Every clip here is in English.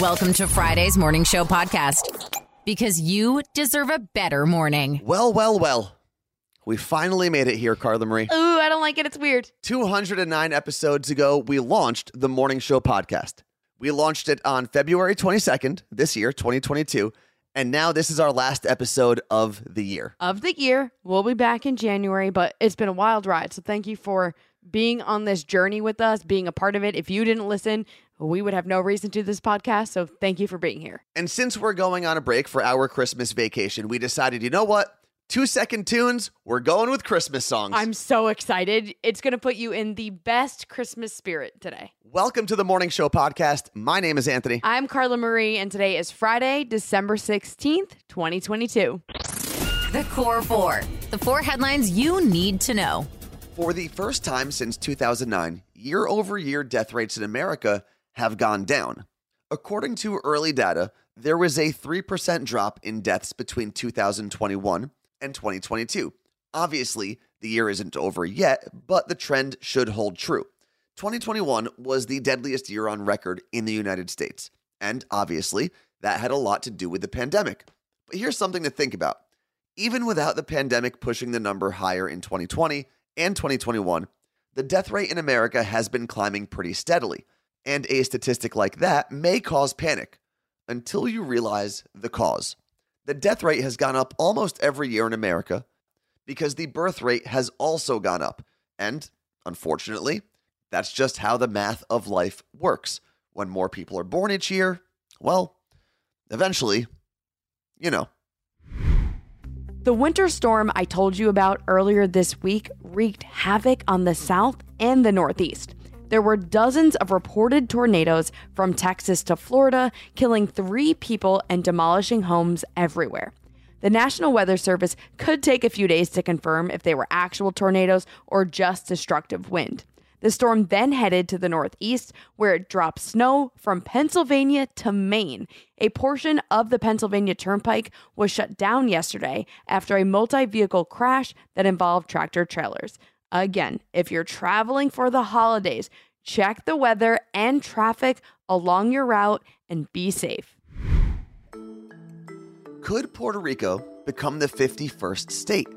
Welcome to Friday's Morning Show podcast because you deserve a better morning. Well, well, well. We finally made it here, Carla Marie. Ooh, I don't like it. It's weird. 209 episodes ago, we launched the Morning Show podcast. We launched it on February 22nd this year, 2022. And now this is our last episode of the year. Of the year, we'll be back in January, but it's been a wild ride. So thank you for being on this journey with us, being a part of it. If you didn't listen, we would have no reason to do this podcast. So thank you for being here. And since we're going on a break for our Christmas vacation, we decided, you know what? Two second tunes, we're going with Christmas songs. I'm so excited. It's going to put you in the best Christmas spirit today. Welcome to the Morning Show podcast. My name is Anthony. I'm Carla Marie, and today is Friday, December 16th, 2022. The Core Four, the four headlines you need to know. For the first time since 2009, year over year death rates in America have gone down. According to early data, there was a 3% drop in deaths between 2021 and 2022. Obviously, the year isn't over yet, but the trend should hold true. 2021 was the deadliest year on record in the United States, and obviously, that had a lot to do with the pandemic. But here's something to think about. Even without the pandemic pushing the number higher in 2020 and 2021, the death rate in America has been climbing pretty steadily, and a statistic like that may cause panic until you realize the cause. The death rate has gone up almost every year in America because the birth rate has also gone up. And unfortunately, that's just how the math of life works. When more people are born each year, well, eventually, you know. The winter storm I told you about earlier this week wreaked havoc on the South and the Northeast. There were dozens of reported tornadoes from Texas to Florida, killing three people and demolishing homes everywhere. The National Weather Service could take a few days to confirm if they were actual tornadoes or just destructive wind. The storm then headed to the northeast, where it dropped snow from Pennsylvania to Maine. A portion of the Pennsylvania Turnpike was shut down yesterday after a multi vehicle crash that involved tractor trailers. Again, if you're traveling for the holidays, check the weather and traffic along your route and be safe. Could Puerto Rico become the 51st state?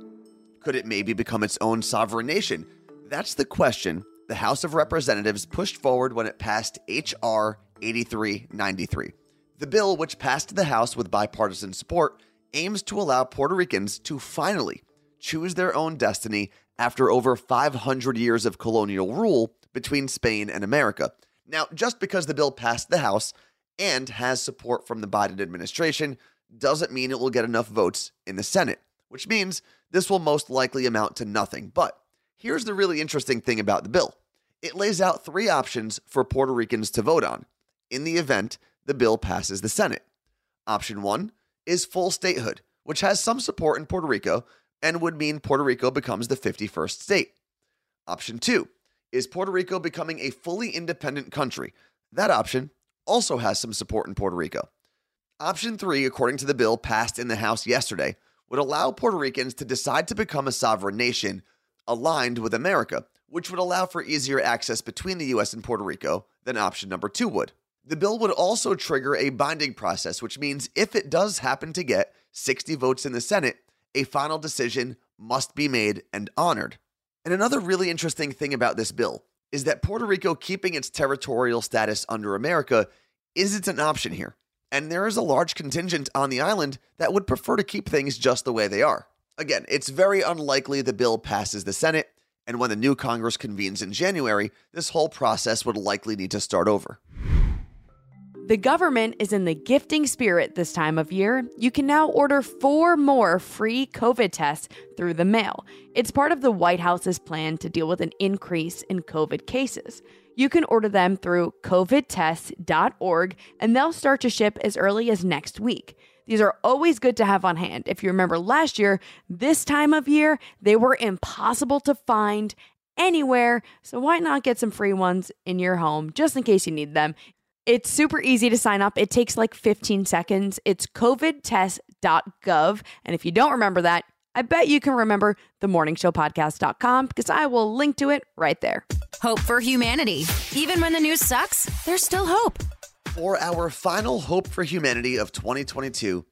Could it maybe become its own sovereign nation? That's the question the House of Representatives pushed forward when it passed H.R. 8393. The bill, which passed the House with bipartisan support, aims to allow Puerto Ricans to finally choose their own destiny after over 500 years of colonial rule between Spain and America. Now, just because the bill passed the House and has support from the Biden administration doesn't mean it will get enough votes in the Senate, which means this will most likely amount to nothing. But here's the really interesting thing about the bill it lays out three options for Puerto Ricans to vote on in the event the bill passes the Senate. Option one is full statehood, which has some support in Puerto Rico and would mean Puerto Rico becomes the 51st state. Option two is Puerto Rico becoming a fully independent country. That option also has some support in Puerto Rico. Option three, according to the bill passed in the House yesterday, would allow Puerto Ricans to decide to become a sovereign nation aligned with America, which would allow for easier access between the US and Puerto Rico than option number two would. The bill would also trigger a binding process, which means if it does happen to get 60 votes in the Senate, a final decision must be made and honored. And another really interesting thing about this bill is that Puerto Rico keeping its territorial status under America isn't an option here. And there is a large contingent on the island that would prefer to keep things just the way they are. Again, it's very unlikely the bill passes the Senate, and when the new Congress convenes in January, this whole process would likely need to start over. The government is in the gifting spirit this time of year. You can now order four more free COVID tests through the mail. It's part of the White House's plan to deal with an increase in COVID cases. You can order them through covidtests.org and they'll start to ship as early as next week. These are always good to have on hand. If you remember last year, this time of year, they were impossible to find anywhere. So why not get some free ones in your home just in case you need them? It's super easy to sign up. It takes like 15 seconds. It's covidtest.gov. And if you don't remember that, I bet you can remember themorningshowpodcast.com because I will link to it right there. Hope for humanity. Even when the news sucks, there's still hope. For our final hope for humanity of 2022,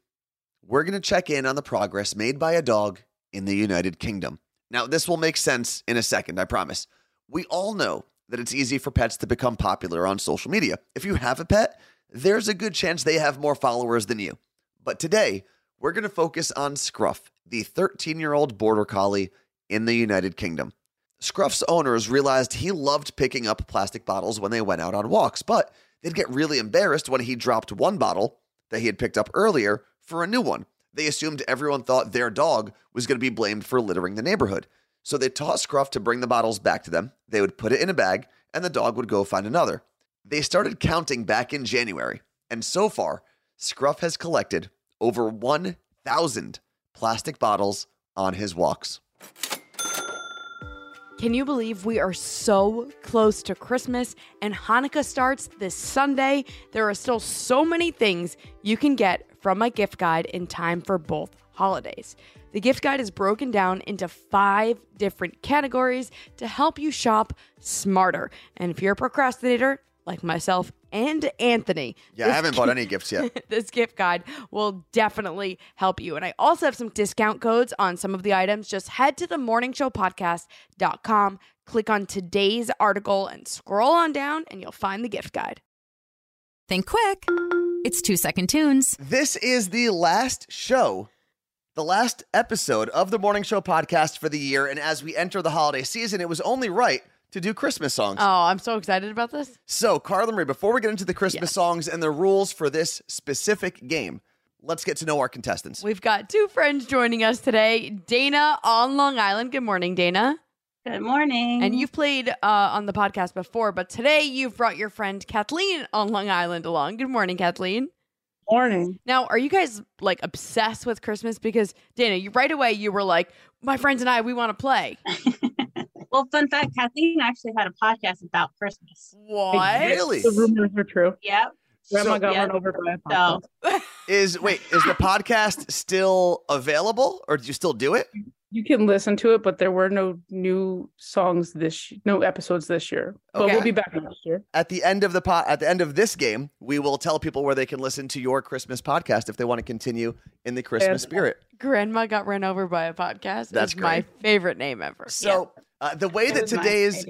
we're going to check in on the progress made by a dog in the United Kingdom. Now, this will make sense in a second, I promise. We all know that it's easy for pets to become popular on social media. If you have a pet, there's a good chance they have more followers than you. But today, we're going to focus on Scruff, the 13 year old border collie in the United Kingdom. Scruff's owners realized he loved picking up plastic bottles when they went out on walks, but they'd get really embarrassed when he dropped one bottle that he had picked up earlier for a new one. They assumed everyone thought their dog was going to be blamed for littering the neighborhood. So they taught Scruff to bring the bottles back to them. They would put it in a bag, and the dog would go find another. They started counting back in January, and so far, Scruff has collected over 1,000 plastic bottles on his walks. Can you believe we are so close to Christmas and Hanukkah starts this Sunday? There are still so many things you can get from my gift guide in time for both holidays. The gift guide is broken down into five different categories to help you shop smarter. And if you're a procrastinator, like myself and Anthony. Yeah, I haven't bought any gifts yet. this gift guide will definitely help you. And I also have some discount codes on some of the items. Just head to the morningshowpodcast.com, click on today's article, and scroll on down, and you'll find the gift guide. Think quick. It's two second tunes. This is the last show, the last episode of the Morning Show podcast for the year. And as we enter the holiday season, it was only right to do Christmas songs. Oh, I'm so excited about this. So, Carla Marie, before we get into the Christmas Yes. songs and the rules for this specific game, let's get to know our contestants. We've got two friends joining us today Dana on Long Island. Good morning, Dana. Good morning. And you've played uh, on the podcast before, but today you've brought your friend Kathleen on Long Island along. Good morning, Kathleen. Morning. Now, are you guys like obsessed with Christmas? Because Dana, you right away you were like, my friends and I, we want to play. Well, fun fact: Kathleen actually had a podcast about Christmas. What? Really? The rumors are true. Yep. Grandma So- got yeah. run over by a So is wait, is the podcast still available or did you still do it? You can listen to it, but there were no new songs this, no episodes this year. But Okay. we'll be back next year. At the end of the pot at the end of this game, we will tell people where they can listen to your Christmas podcast if they want to continue in the Christmas And- spirit. Grandma got run over by a podcast. That's is my favorite name ever. So, uh, the way it that today's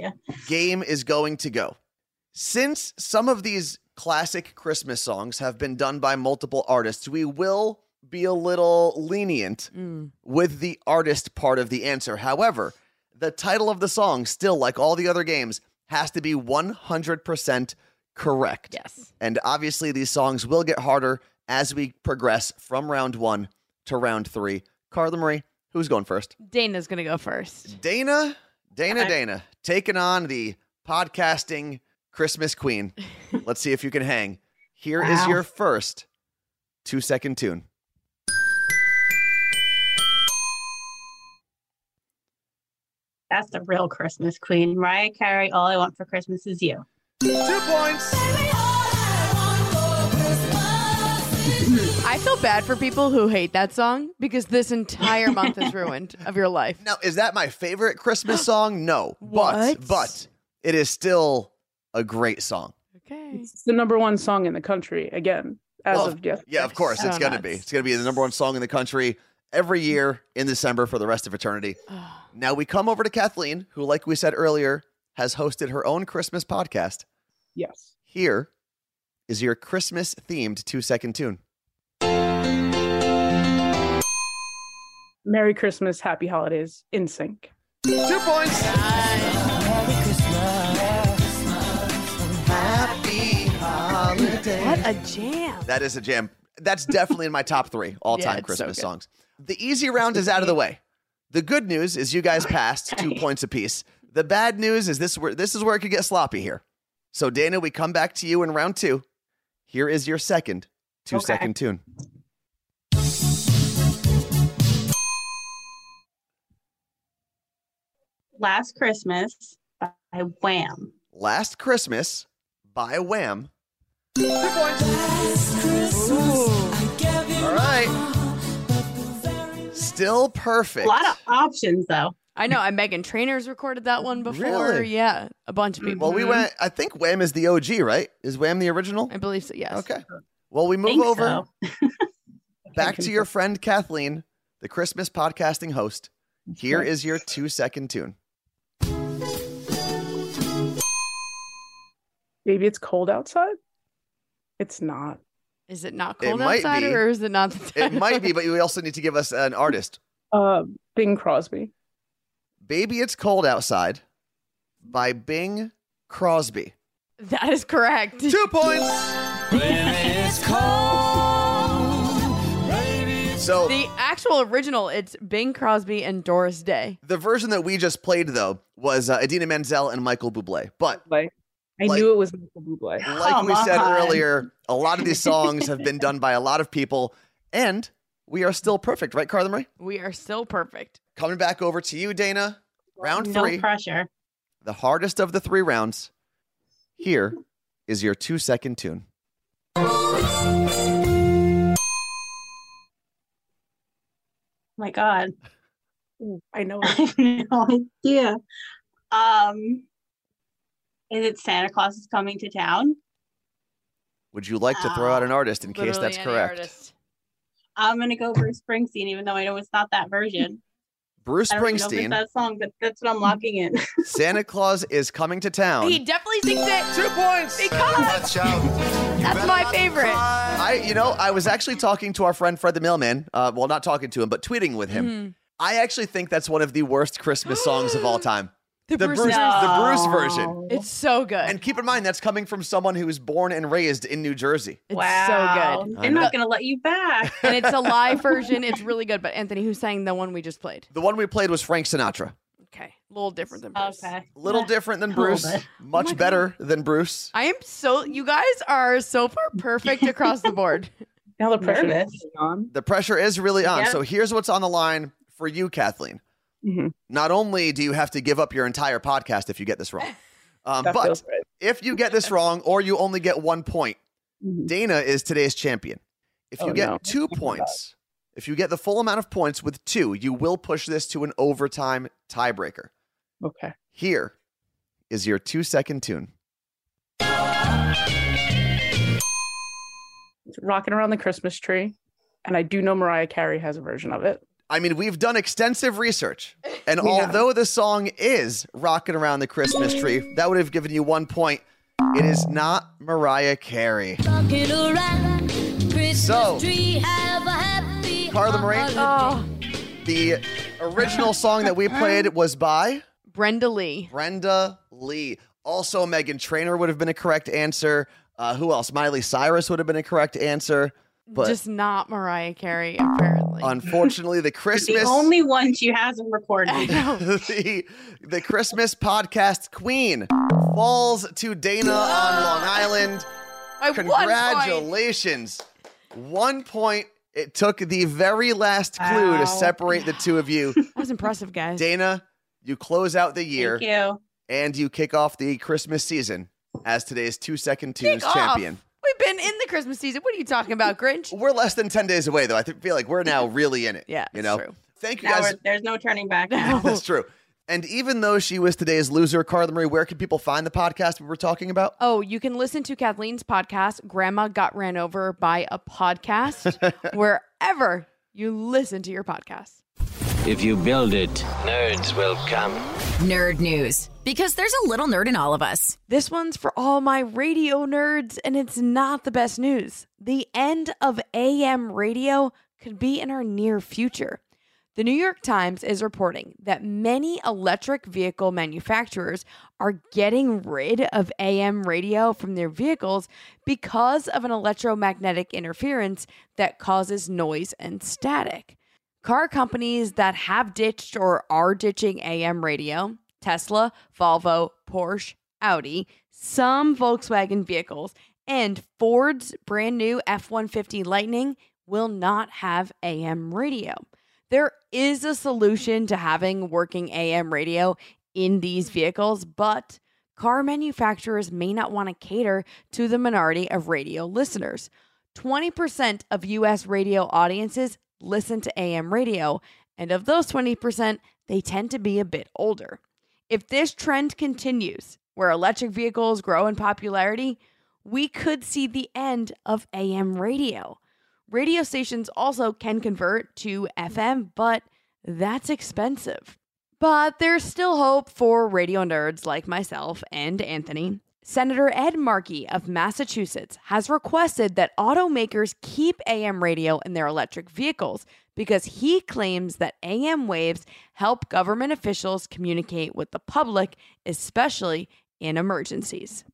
game is going to go. Since some of these classic Christmas songs have been done by multiple artists, we will be a little lenient Mm. with the artist part of the answer. However, the title of the song, still like all the other games, has to be 100% correct. Yes. And obviously, these songs will get harder as we progress from round one to round three. Carla Marie, who's going first? Dana's going to go first. Dana, Dana, Okay. Dana, taking on the podcasting Christmas queen. Let's see if you can hang. Here is Wow. your first two second tune. That's the real Christmas queen, Mariah Carey. All I want for Christmas is you. Two points. I feel bad for people who hate that song because this entire month is ruined of your life. Now, is that my favorite Christmas song? No. What? But but it is still a great song. Okay. It's the number one song in the country again, as Well, of yesterday. Yeah, of course. So it's gonna be. It's gonna be the number one song in the country every year in December for the rest of eternity. Now we come over to Kathleen, who, like we said earlier, has hosted her own Christmas podcast. Yes. Here is your Christmas themed two second tune. Merry Christmas, Happy Holidays, NSYNC. Two points. Happy holidays. What a jam. That is a jam. That's definitely in my top three all time it's so Christmas good. songs. The easy round is out of the way. The good news is you guys passed two points apiece. The bad news is this where this is where it could get sloppy here. So Dana, we come back to you in round two. Here is your second two second Okay. tune. Last Christmas by Wham. Last Christmas by Wham. Two points. All right. Still perfect. A lot of options though. I know. And Meghan Trainor's recorded that one before. Really? Yeah, a bunch of mm, people. Well, we went. I think Wham is the OG, right? Is Wham the original? I believe so. Yes. Okay. Well, we move over so. back to your friend Kathleen, the Christmas podcasting host. Here is your two second tune. Maybe it's cold outside. It's not. Is it not It cold might outside, be. or is it not? The It might be, but you also need to give us an artist. Uh, Bing Crosby. Baby, It's Cold Outside by Bing Crosby. That is correct. Two points. So The actual original, it's Bing Crosby and Doris Day. the version that we just played, though, was uh, Idina Menzel and Michael Bublé. But Like, I Like- knew it was Michael Bublé. like Come we said earlier, a lot of these songs have been done by a lot of people, and we are still perfect, right, Carla Marie? We are still perfect. Coming back over to you, Dana. Round No three, pressure. the hardest of the three rounds. Here is your two second tune. my God. Ooh, I know. I have no idea. Um, is it Santa Claus is coming to town? Would you like to throw out an artist in case that's correct? artist. I'm gonna go Bruce Springsteen, even though I know it's not that version. Bruce I don't even know if it's Springsteen, that song, but that's what I'm locking in. Santa Claus is coming to town. He definitely sings it Two points. because that's my favorite. I, you know, I was actually talking to our friend Fred the Mailman. Uh, well, not talking to him, but tweeting with him. Mhm. I actually think that's one of the worst Christmas songs of all time. The, The Bruce, Bruce- the Bruce version. It's so good. And keep in mind, that's coming from someone who was born and raised in New Jersey. it's wow. so good. I They're not gonna let you back. and it's a live version. It's really good. But Anthony, who sang the one we just played? The one we played was Frank Sinatra. Okay, a little different than Bruce. Okay. A little Yeah. different than Bruce, much Oh my better than Bruce. I am so. You guys are so far perfect across the board. Now the pressure is on. The pressure is really on. Yep. So here's what's on the line for you, Kathleen. Mhm. Not only do you have to give up your entire podcast if you get this wrong, um, but right. if you get this wrong or you only get one point, Mhm. Dana is today's champion. If you Oh, get no. two points, if you get the full amount of points with two, you will push this to an overtime tiebreaker. Okay. Here is your two second tune. It's rocking around the Christmas tree. And I do know Mariah Carey has a version of it. I mean, we've done extensive research, and We have. although the song is rocking around the Christmas tree, that would have given you one point. It is not Mariah Carey. Rocking around Christmas So, tree, have a happy Carla Marie? Oh, The original song that we played was by Brenda Lee. Brenda Lee. Also, Meghan Trainor would have been a correct answer. Uh, who else? Miley Cyrus would have been a correct answer. But Just not Mariah Carey, apparently. unfortunately, the Christmas The only one she hasn't recorded. the, the Christmas podcast queen falls to Dana on Long Island. I won point. Congratulations. One point. It took the very last clue Wow. to separate the two of you. That was impressive, guys. Dana, you close out the year Thank you. and you kick off the Christmas season as today's two second tunes Kick off. champion. We've been in the Christmas season. What are you talking about, Grinch? We're less than 10 days away, though. I th- feel like we're now really in it. Yeah, You know? true. Thank you Now guys. there's no turning back. No. That's true. And even though she was today's loser, Carla Marie, where can people find the podcast we were talking about? Oh, you can listen to Kathleen's podcast, Grandma Got Ran Over by a Podcast, wherever you listen to your podcasts. If you build it, nerds will come. Nerd news. Because there's a little nerd in all of us. This one's for all my radio nerds, and it's not the best news. The end of AM radio could be in our near future. The New York Times is reporting that many electric vehicle manufacturers are getting rid of AM radio from their vehicles because of an electromagnetic interference that causes noise and static. Car companies that have ditched or are ditching AM radio, Tesla, Volvo, Porsche, Audi, some Volkswagen vehicles, and Ford's brand new F 150 Lightning will not have AM radio. There is a solution to having working AM radio in these vehicles, but car manufacturers may not want to cater to the minority of radio listeners. 20% of US radio audiences listen to AM radio, and of those 20%, they tend to be a bit older. If this trend continues, where electric vehicles grow in popularity, we could see the end of AM radio. Radio stations also can convert to FM, but that's expensive. But there's still hope for radio nerds like myself and Anthony. Senator Ed Markey of Massachusetts has requested that automakers keep AM radio in their electric vehicles because he claims that AM waves help government officials communicate with the public, especially in emergencies.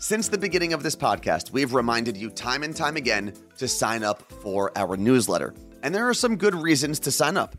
Since the beginning of this podcast, we've reminded you time and time again to sign up for our newsletter. And there are some good reasons to sign up.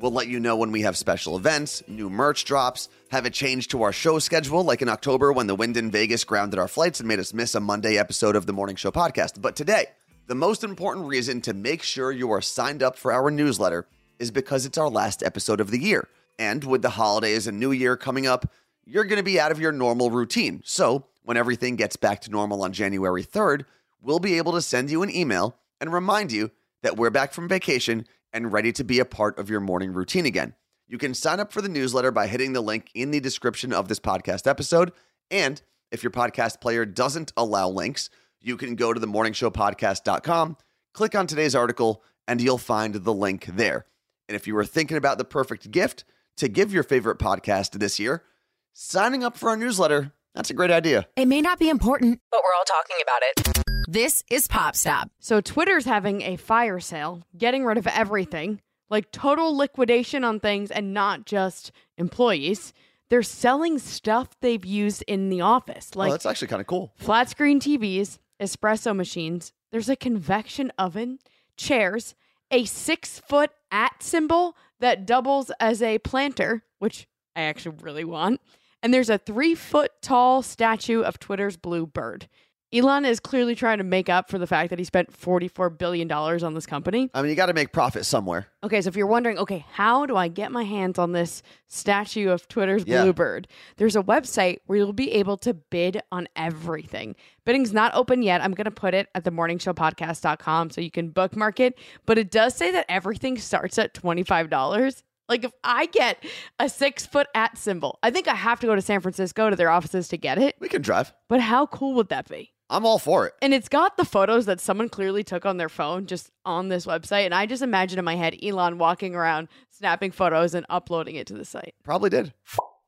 We'll let you know when we have special events, new merch drops, have a change to our show schedule, like in October when the wind in Vegas grounded our flights and made us miss a Monday episode of the Morning Show podcast. But today, the most important reason to make sure you are signed up for our newsletter is because it's our last episode of the year. And with the holidays and New Year coming up, you're going to be out of your normal routine. So, when everything gets back to normal on January 3rd, we'll be able to send you an email and remind you that we're back from vacation and ready to be a part of your morning routine again. You can sign up for the newsletter by hitting the link in the description of this podcast episode. And if your podcast player doesn't allow links, you can go to the morningshowpodcast.com, click on today's article, and you'll find the link there. And if you were thinking about the perfect gift to give your favorite podcast this year, signing up for our newsletter, that's a great idea. It may not be important, but we're all talking about it. This is Pop Stop. So Twitter's having a fire sale, getting rid of everything, like total liquidation on things and not just employees. They're selling stuff they've used in the office, oh, like that's actually kind of cool. flat screen TVs, espresso machines. There's a convection oven, chairs, a six foot at symbol that doubles as a planter, which I actually really want. And there's a three foot tall statue of Twitter's blue bird. Elon is clearly trying to make up for the fact that he spent $44 billion on this company. I mean, you got to make profit somewhere. Okay, so if you're wondering, okay, how do I get my hands on this statue of Twitter's Yeah. Bluebird? There's a website where you'll be able to bid on everything. Bidding's not open yet. I'm going to put it at the morningshowpodcast.com so you can bookmark it, but it does say that everything starts at $25. Like if I get a six foot at symbol, I think I have to go to San Francisco to their offices to get it. We can drive. But how cool would that be? I'm all for it. And it's got the photos that someone clearly took on their phone just on this website. And I just imagine in my head Elon walking around snapping photos and uploading it to the site. Probably did.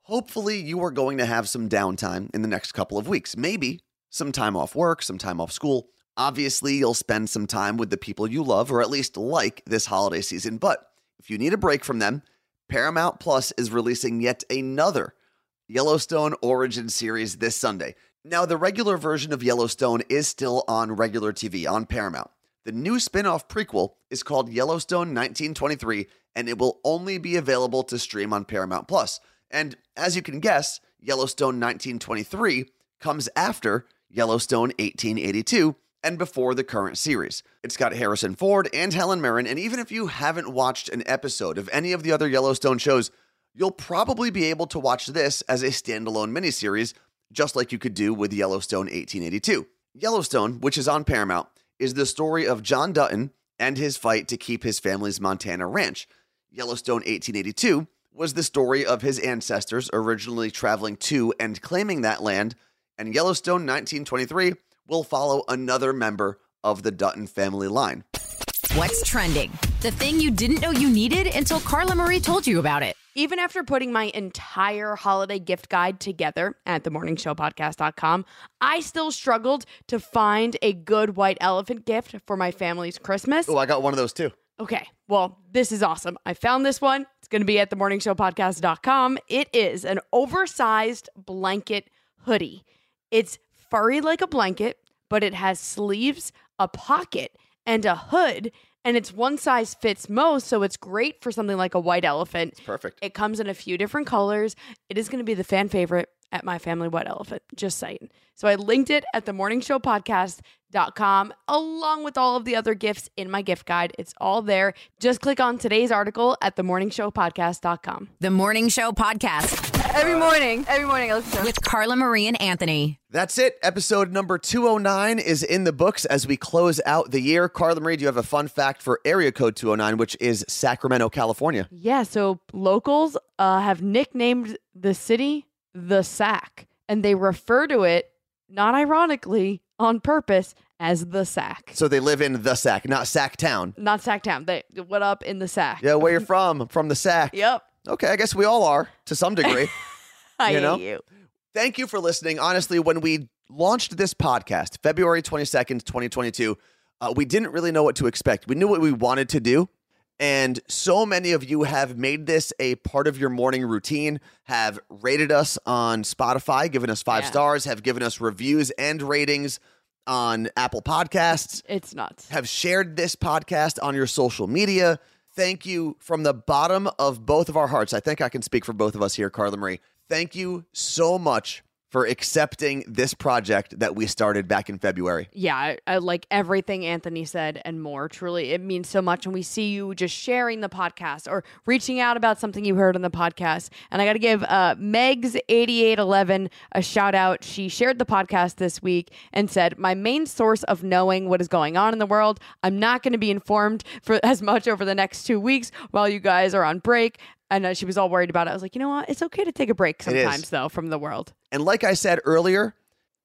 Hopefully, you are going to have some downtime in the next couple of weeks. Maybe some time off work, some time off school. Obviously, you'll spend some time with the people you love or at least like this holiday season. But if you need a break from them, Paramount Plus is releasing yet another Yellowstone Origin series this Sunday. Now, the regular version of Yellowstone is still on regular TV on Paramount. The new spin off prequel is called Yellowstone 1923, and it will only be available to stream on Paramount Plus. And as you can guess, Yellowstone 1923 comes after Yellowstone 1882 and before the current series. It's got Harrison Ford and Helen Mirren, and even if you haven't watched an episode of any of the other Yellowstone shows, you'll probably be able to watch this as a standalone miniseries, just like you could do with Yellowstone 1882. Yellowstone, which is on Paramount, is the story of John Dutton and his fight to keep his family's Montana ranch. Yellowstone 1882 was the story of his ancestors originally traveling to and claiming that land, and Yellowstone 1923 will follow another member of the Dutton family line. What's trending? The thing you didn't know you needed until Carla Marie told you about it. Even after putting my entire holiday gift guide together at themorningshowpodcast.com, I still struggled to find a good white elephant gift for my family's Christmas. Oh, I got one of those too. Okay, well, this is awesome. I found this one. It's going to be at themorningshowpodcast.com. It is an oversized blanket hoodie. It's furry like a blanket, but it has sleeves, a pocket, and a hood. And it's one size fits most, so it's great for something like a white elephant. It's Perfect. It comes in a few different colors. It is going to be the fan favorite at My Family what Elephant. Just saying. So I linked it at the morning show podcast.com along with all of the other gifts in my gift guide. It's all there. Just click on today's article at the morning show podcast.com. The Morning Show Podcast Every morning, every morning I listen to with Carla Marie and Anthony. That's it. Episode number 209 is in the books as we close out the year. Carla Marie, do you have a fun fact for area code 209, which is Sacramento, California? Yeah, so locals uh, have nicknamed the city the Sack, and they refer to it, not ironically, on purpose, as the Sack. So they live in the sack, not Sack Town. Not Sack Town. They what up in the Sack? Yeah, where you're from? From the sack. Yep. Okay, I guess we all are to some degree. I You hate know? you. Thank you for listening. Honestly, when we launched this podcast, February 22nd, 2022, uh, we didn't really know what to expect. We knew what we wanted to do. And so many of you have made this a part of your morning routine, have rated us on Spotify, given us five Yeah. stars, have given us reviews and ratings on Apple Podcasts, It's nuts. have shared this podcast on your social media. Thank you from the bottom of both of our hearts. I think I can speak for both of us here, Carla Marie. Thank you so much for accepting this project that we started back in February. Yeah, I, I like everything Anthony said and more. Truly, it means so much And we see you just sharing the podcast or reaching out about something you heard on the podcast. And I got to give uh, Megs8811 a shout out. She shared the podcast this week and said, My main source of knowing what is going on in the world. I'm not going to be informed for as much over the next two weeks while you guys are on break. And uh, she was all worried about it. I was like, you know what? It's okay to take a break sometimes, though, from the world. And like I said earlier,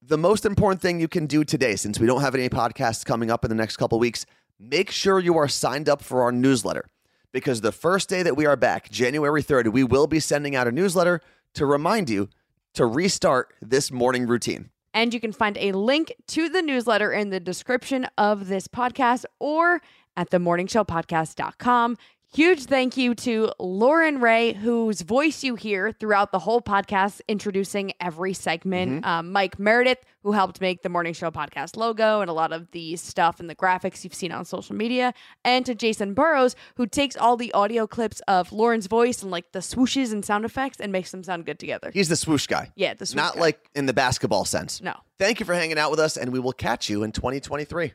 the most important thing you can do today, since we don't have any podcasts coming up in the next couple weeks, make sure you are signed up for our newsletter. Because the first day that we are back, January 3rd, we will be sending out a newsletter to remind you to restart this morning routine. And you can find a link to the newsletter in the description of this podcast or at themorningshowpodcast.com. Huge thank you to Lauren Ray, whose voice you hear throughout the whole podcast, introducing every segment. Um, Mike Meredith, who helped make the Morning Show podcast logo and a lot of the stuff and the graphics you've seen on social media. And to Jason Burrows, who takes all the audio clips of Lauren's voice and like the swooshes and sound effects and makes them sound good together. He's the swoosh guy. Yeah, the swoosh Not guy. like in the basketball sense. No. Thank you for hanging out with us, and we will catch you in 2023.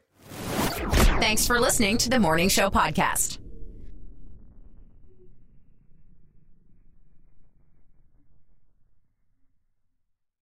Thanks for listening to the Morning Show Podcast.